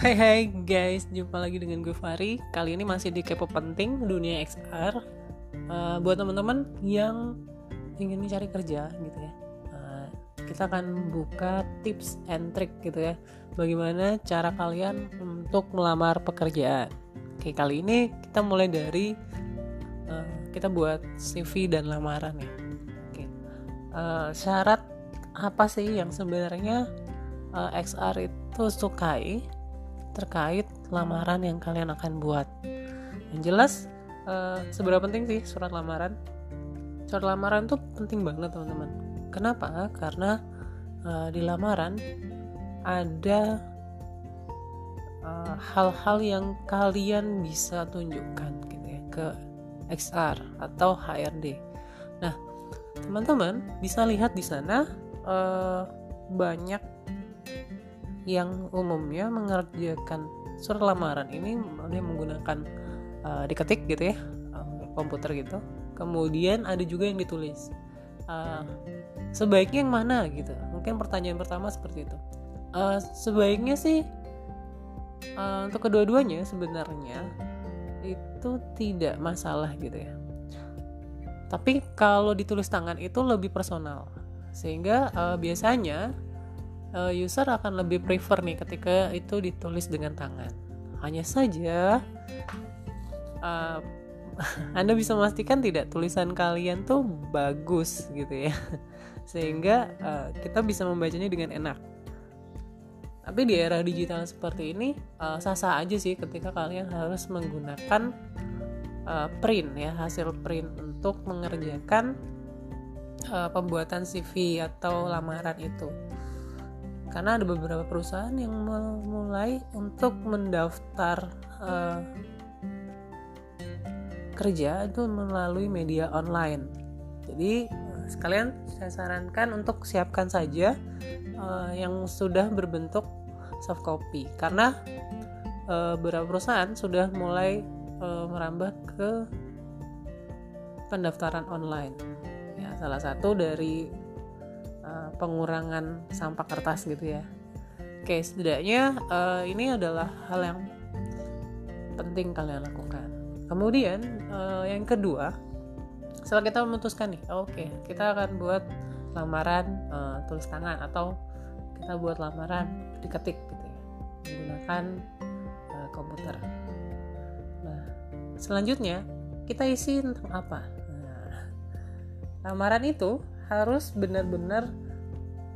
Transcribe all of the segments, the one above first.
Hai hai guys, jumpa lagi dengan gue Fari. Kali ini masih di Kepo Penting Dunia XR. Uh, buat teman-teman yang ingin mencari kerja gitu ya. Uh, kita akan buka tips and trick gitu ya. Bagaimana cara kalian untuk melamar pekerjaan. Oke, kali ini kita mulai dari uh, kita buat CV dan lamaran ya. Oke. Uh, syarat apa sih yang sebenarnya uh, XR itu sukai terkait lamaran yang kalian akan buat. Yang jelas uh, seberapa penting sih surat lamaran? Surat lamaran tuh penting banget teman-teman. Kenapa? Karena uh, di lamaran ada eh, hal-hal uh, yang kalian bisa tunjukkan gitu ya ke XR atau HRD. Nah, teman-teman bisa lihat di sana uh, banyak yang umumnya mengerjakan surat lamaran ini dia menggunakan uh, diketik gitu ya uh, komputer gitu. Kemudian ada juga yang ditulis uh, sebaiknya yang mana? gitu. Mungkin pertanyaan pertama seperti itu. Uh, sebaiknya sih uh, untuk kedua-duanya sebenarnya itu tidak masalah gitu ya. Tapi kalau ditulis tangan itu lebih personal. Sehingga uh, biasanya uh, user akan lebih prefer nih ketika itu ditulis dengan tangan. Hanya saja uh, Anda bisa memastikan tidak tulisan kalian tuh bagus gitu ya. Sehingga uh, kita bisa membacanya dengan enak. Tapi di era digital seperti ini sah-sah aja sih ketika kalian harus menggunakan uh, print ya, hasil print untuk mengerjakan uh, pembuatan CV atau lamaran itu karena ada beberapa perusahaan yang mulai untuk mendaftar uh, kerja itu melalui media online. Jadi uh, sekalian saya sarankan untuk siapkan saja uh, yang sudah berbentuk soft copy karena uh, beberapa perusahaan sudah mulai uh, merambah ke pendaftaran online. Ya, salah satu dari Eh, pengurangan sampah kertas gitu ya. Oke, setidaknya uh, ini adalah hal yang penting kalian lakukan. Kemudian uh, yang kedua, setelah kita memutuskan nih, oke, okay, kita akan buat lamaran uh, tulis tangan atau kita buat lamaran diketik gitu ya, menggunakan uh, komputer. Nah, selanjutnya kita isi tentang apa? Nah, lamaran itu harus benar-benar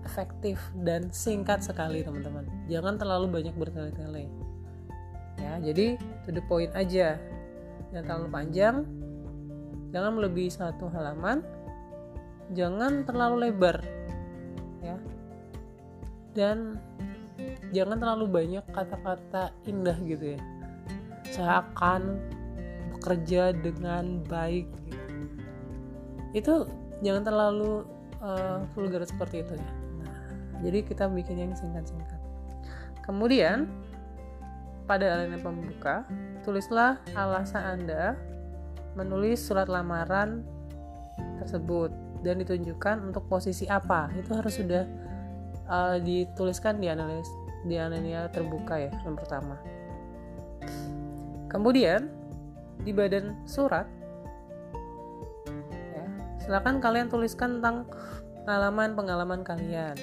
efektif dan singkat sekali teman-teman. Jangan terlalu banyak bertele-tele. Ya jadi to the point aja. Jangan terlalu panjang. Jangan melebihi satu halaman. Jangan terlalu lebar ya. Dan jangan terlalu banyak kata-kata indah gitu ya. Seakan bekerja dengan baik. Itu jangan terlalu uh, vulgar seperti itu ya. Nah jadi kita bikin yang singkat-singkat. Kemudian pada alinea pembuka tulislah alasan anda menulis surat lamaran tersebut dan ditunjukkan untuk posisi apa. Itu harus sudah uh, dituliskan di analis di alinea terbuka ya yang pertama. Kemudian di badan surat silahkan kalian tuliskan tentang pengalaman-pengalaman kalian.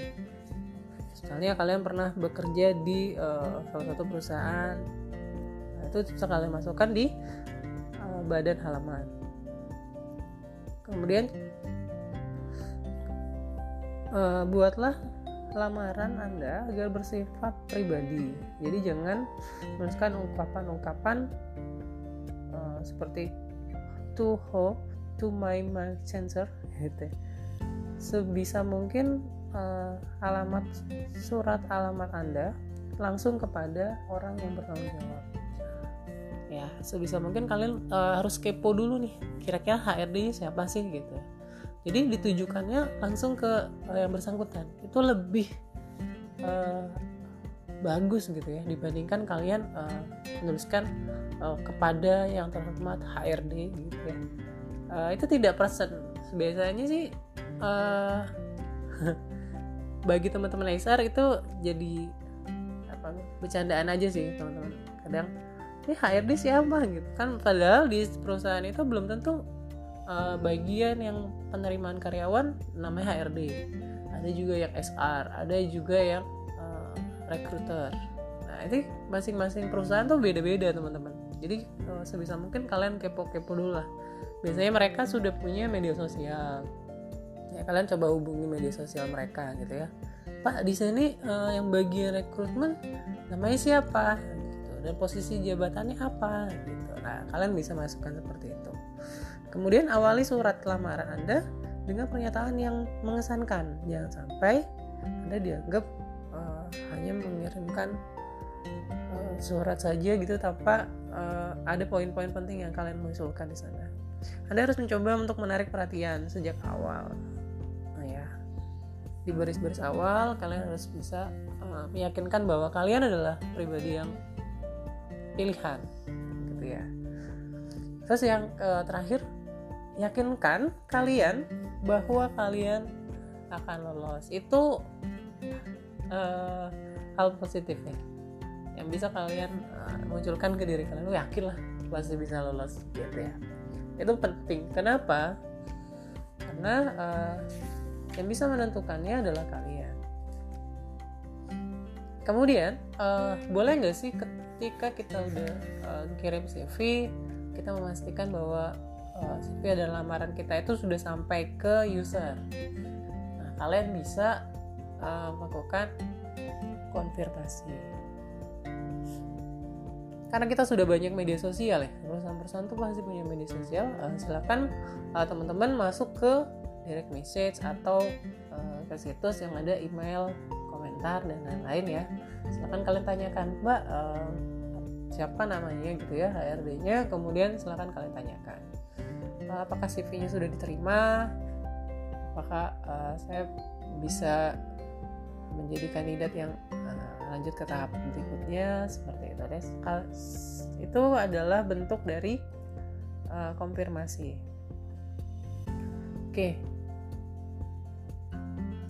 Misalnya kalian pernah bekerja di uh, salah satu perusahaan. Nah, itu bisa kalian masukkan di uh, badan halaman. Kemudian uh, buatlah lamaran Anda agar bersifat pribadi. Jadi jangan menuliskan ungkapan-ungkapan uh, seperti to hope to my my sensor gitu. Sebisa mungkin uh, alamat surat alamat anda langsung kepada orang yang bertanggung jawab. Ya sebisa mungkin kalian uh, harus kepo dulu nih kira-kira HRD siapa sih gitu. Jadi ditujukannya langsung ke uh, yang bersangkutan. Itu lebih uh, bagus gitu ya dibandingkan kalian uh, menuliskan uh, kepada yang terhormat HRD gitu ya uh, itu tidak present. Biasanya sih uh, bagi teman-teman Laser itu jadi apa bercandaan aja sih teman-teman. Kadang ini HRD siapa? Gitu. Kan padahal di perusahaan itu belum tentu uh, bagian yang penerimaan karyawan namanya HRD ada juga yang SR ada juga yang uh, recruiter. Nah itu masing-masing perusahaan tuh beda-beda teman-teman. Jadi uh, sebisa mungkin kalian kepo-kepo dulu lah biasanya mereka sudah punya media sosial. Ya kalian coba hubungi media sosial mereka gitu ya. Pak di sini uh, yang bagian rekrutmen namanya siapa? Gitu. Dan posisi jabatannya apa? Gitu. Nah kalian bisa masukkan seperti itu. Kemudian awali surat lamaran anda dengan pernyataan yang mengesankan. Jangan sampai anda dianggap uh, hanya mengirimkan uh, surat saja gitu tanpa uh, ada poin-poin penting yang kalian mengusulkan di sana anda harus mencoba untuk menarik perhatian sejak awal. Di baris-baris awal kalian harus bisa uh, meyakinkan bahwa kalian adalah pribadi yang pilihan gitu ya. Terus yang uh, terakhir yakinkan kalian bahwa kalian akan lolos. Itu uh, hal positif ya yang bisa kalian uh, munculkan ke diri kalian. Lu yakin lah pasti bisa lolos gitu ya itu penting kenapa karena uh, yang bisa menentukannya adalah kalian. Kemudian, uh, boleh nggak sih ketika kita udah uh, kirim CV, kita memastikan bahwa uh, CV adalah lamaran kita itu sudah sampai ke user. Nah, kalian bisa uh, melakukan konfirmasi. Karena kita sudah banyak media sosial ya, perusahaan-perusahaan tuh pasti punya media sosial. Uh, silakan uh, teman-teman masuk ke direct message atau uh, ke situs yang ada email, komentar dan lain-lain ya. Silahkan kalian tanyakan, Mbak uh, siapa namanya gitu ya HRD-nya, kemudian silahkan kalian tanyakan uh, apakah CV-nya sudah diterima, apakah uh, saya bisa menjadi kandidat yang lanjut ke tahap berikutnya seperti itu deh. Itu adalah bentuk dari uh, konfirmasi. Oke,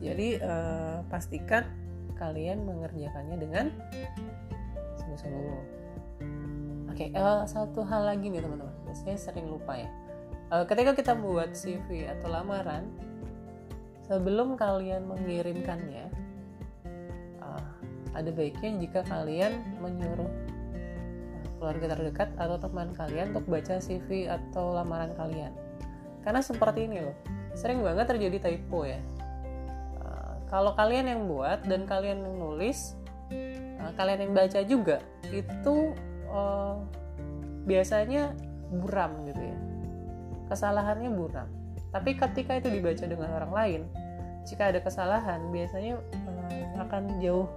jadi uh, pastikan kalian mengerjakannya dengan sungguh-sungguh. Oke, okay, uh, satu hal lagi nih teman-teman, biasanya sering lupa ya. Uh, ketika kita membuat CV atau lamaran, sebelum kalian mengirimkannya, ada baiknya jika kalian menyuruh keluarga terdekat atau teman kalian untuk baca CV atau lamaran kalian. Karena seperti ini loh, sering banget terjadi typo ya. Kalau kalian yang buat dan kalian yang nulis uh, kalian yang baca juga itu uh, biasanya buram gitu ya. Kesalahannya buram. Tapi ketika itu dibaca dengan orang lain jika ada kesalahan biasanya akan jauh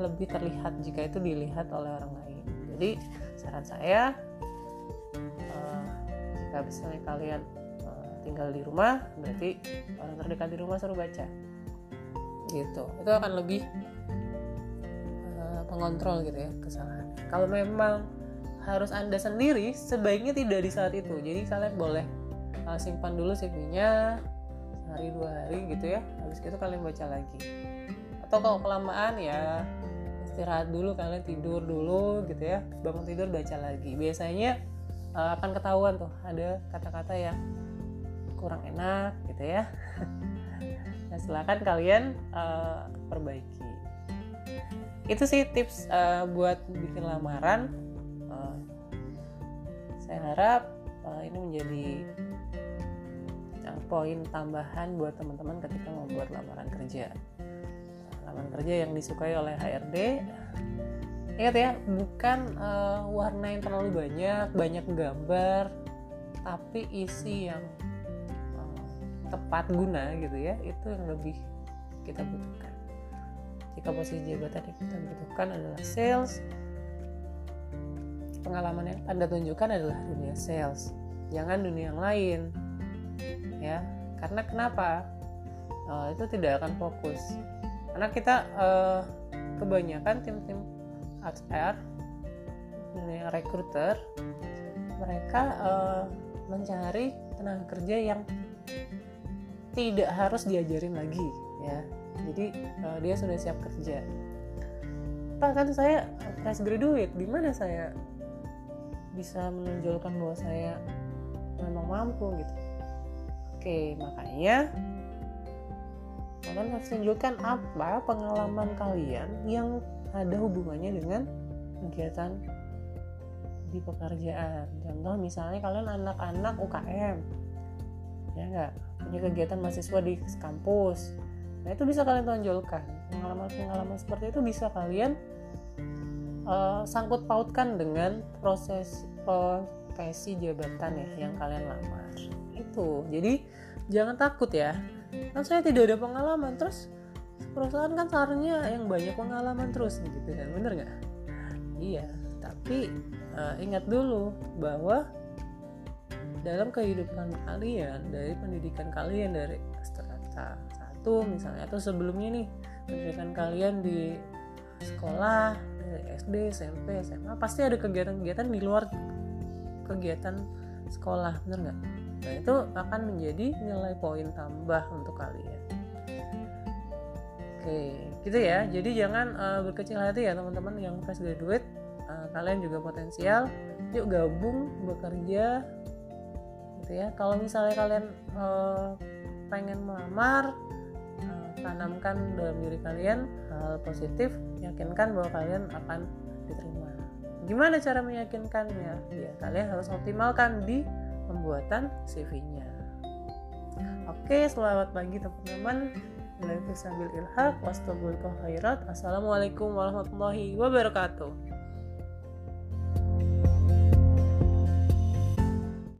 lebih terlihat jika itu dilihat oleh orang lain. Jadi saran saya uh, jika misalnya kalian uh, tinggal di rumah berarti orang terdekat di rumah suruh baca. Gitu. Itu akan lebih uh, pengontrol gitu ya kesalahan. Kalau memang harus anda sendiri sebaiknya tidak di saat itu. Jadi kalian boleh uh, simpan dulu CV-nya sehari dua hari gitu ya. Habis itu kalian baca lagi. Atau kalau kelamaan ya istirahat dulu kalian tidur dulu gitu ya bangun tidur baca lagi biasanya uh, akan ketahuan tuh ada kata-kata yang kurang enak gitu ya Nah, silahkan kalian uh, perbaiki. Itu sih tips uh, buat bikin lamaran. Uh, saya harap uh, ini menjadi poin tambahan buat teman-teman ketika membuat lamaran kerja. Uh, lamaran kerja yang disukai oleh HRD. Ingat ya, bukan uh, warna yang terlalu banyak, banyak gambar, tapi isi yang tepat guna gitu ya itu yang lebih kita butuhkan. Jika posisi jabatan yang kita butuhkan adalah sales. Pengalaman yang anda tunjukkan adalah dunia sales jangan dunia yang lain ya. Karena kenapa? Uh, itu tidak akan fokus karena kita uh, kebanyakan tim-tim HR dunia recruiter mereka uh, mencari tenaga kerja yang tidak harus diajarin lagi ya. Jadi uh, dia sudah siap kerja. Pak kan saya fresh graduate di mana saya bisa menunjukkan bahwa saya memang mampu gitu? Oke makanya kalian harus tunjukkan apa pengalaman kalian yang ada hubungannya dengan kegiatan di pekerjaan. Contoh misalnya kalian anak-anak UKM ya enggak punya kegiatan mahasiswa di kampus. Nah itu bisa kalian tonjolkan. Pengalaman-pengalaman seperti itu bisa kalian uh, sangkut pautkan dengan proses profesi jabatan ya yang kalian lamar. Itu. Jadi jangan takut ya kan saya tidak ada pengalaman. Terus perusahaan kan seharusnya yang banyak pengalaman terus gitu kan bener nggak? Iya tapi uh, ingat dulu bahwa dalam kehidupan kalian dari pendidikan kalian dari strata satu misalnya atau sebelumnya nih pendidikan kalian di sekolah dari SD SMP SMA pasti ada kegiatan-kegiatan di luar kegiatan sekolah bener nggak nah itu akan menjadi nilai poin tambah untuk kalian. Oke gitu ya. Jadi jangan uh, berkecil hati ya teman-teman yang fresh graduate. Uh, kalian juga potensial. Yuk gabung bekerja gitu ya. Kalau misalnya kalian uh, pengen melamar uh, tanamkan dalam diri kalian hal positif yakinkan bahwa kalian akan diterima. Gimana cara meyakinkannya? Ya kalian harus optimalkan di pembuatan CV-nya. Oke, selamat pagi teman-teman. Ilhaq, Wassalamualaikum warahmatullahi wabarakatuh.